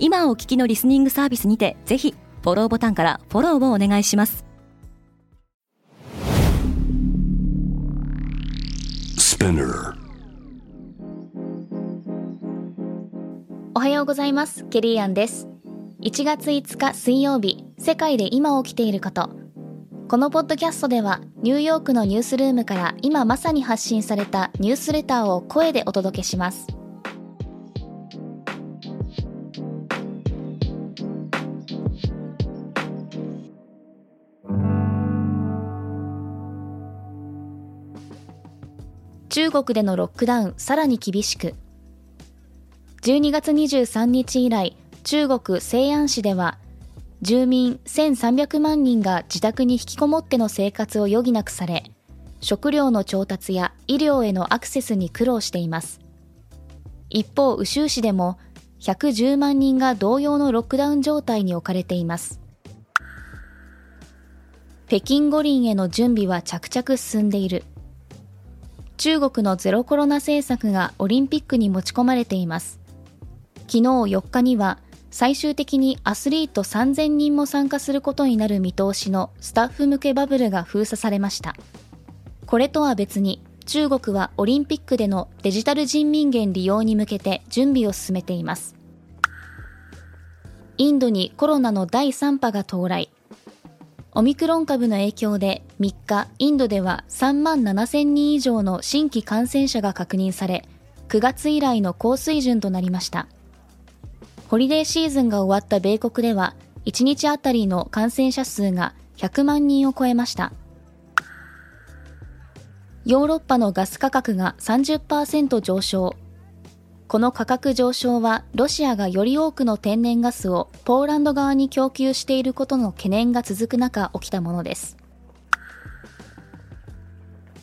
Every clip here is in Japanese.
今お聞きのリスニングサービスにてぜひフォローボタンからフォローをお願いします。おはようございます。ケリーアンです。1月5日水曜日世界で今起きていること。このポッドキャストではニューヨークのニュースルームから今まさに発信されたニュースレターを声でお届けします中国でのロックダウンさらに厳しく。12月23日以来中国西安市では住民1300万人が自宅に引きこもっての生活を余儀なくされ食料の調達や医療へのアクセスに苦労しています。一方宇州市でも110万人が同様のロックダウン状態に置かれています。北京五輪への準備は着々進んでいる。中国のゼロコロナ政策がオリンピックに持ち込まれています。昨日4日には最終的にアスリート3000人も参加することになる見通しのスタッフ向けバブルが封鎖されました。これとは別に中国はオリンピックでのデジタル人民元利用に向けて準備を進めています。インドにコロナの第3波が到来。オミクロン株の影響で3日、インドでは3万7000人以上の新規感染者が確認され、9月以来の高水準となりました。ホリデーシーズンが終わった米国では、1日あたりの感染者数が100万人を超えました。ヨーロッパのガス価格が30%上昇。この価格上昇はロシアがより多くの天然ガスをポーランド側に供給していることの懸念が続く中起きたものです。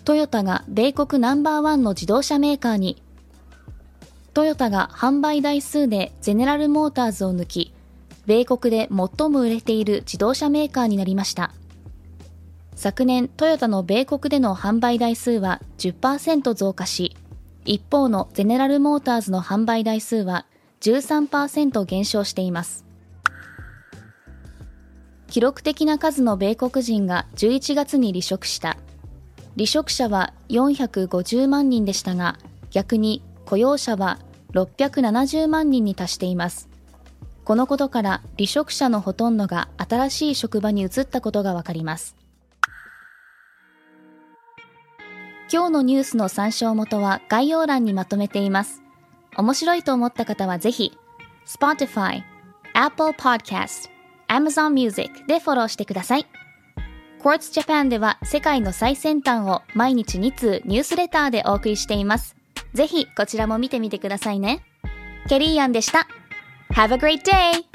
トヨタが米国ナンバーワンの自動車メーカーにトヨタが販売台数でゼネラルモーターズを抜き米国で最も売れている自動車メーカーになりました昨年トヨタの米国での販売台数は10%増加し一方のゼネラルモーターズの販売台数は13%減少しています。記録的な数の米国人が11月に離職した。離職者は450万人でしたが、逆に雇用者は670万人に達しています。このことから離職者のほとんどが新しい職場に移ったことがわかります。今日のニュースの参照元は概要欄にまとめています。面白いと思った方はぜひ、Spotify、Apple Podcast、Amazon Music でフォローしてください。Quartz Japan では世界の最先端を毎日2通ニュースレターでお送りしています。ぜひこちらも見てみてくださいね。ケリーアンでした。Have a great day!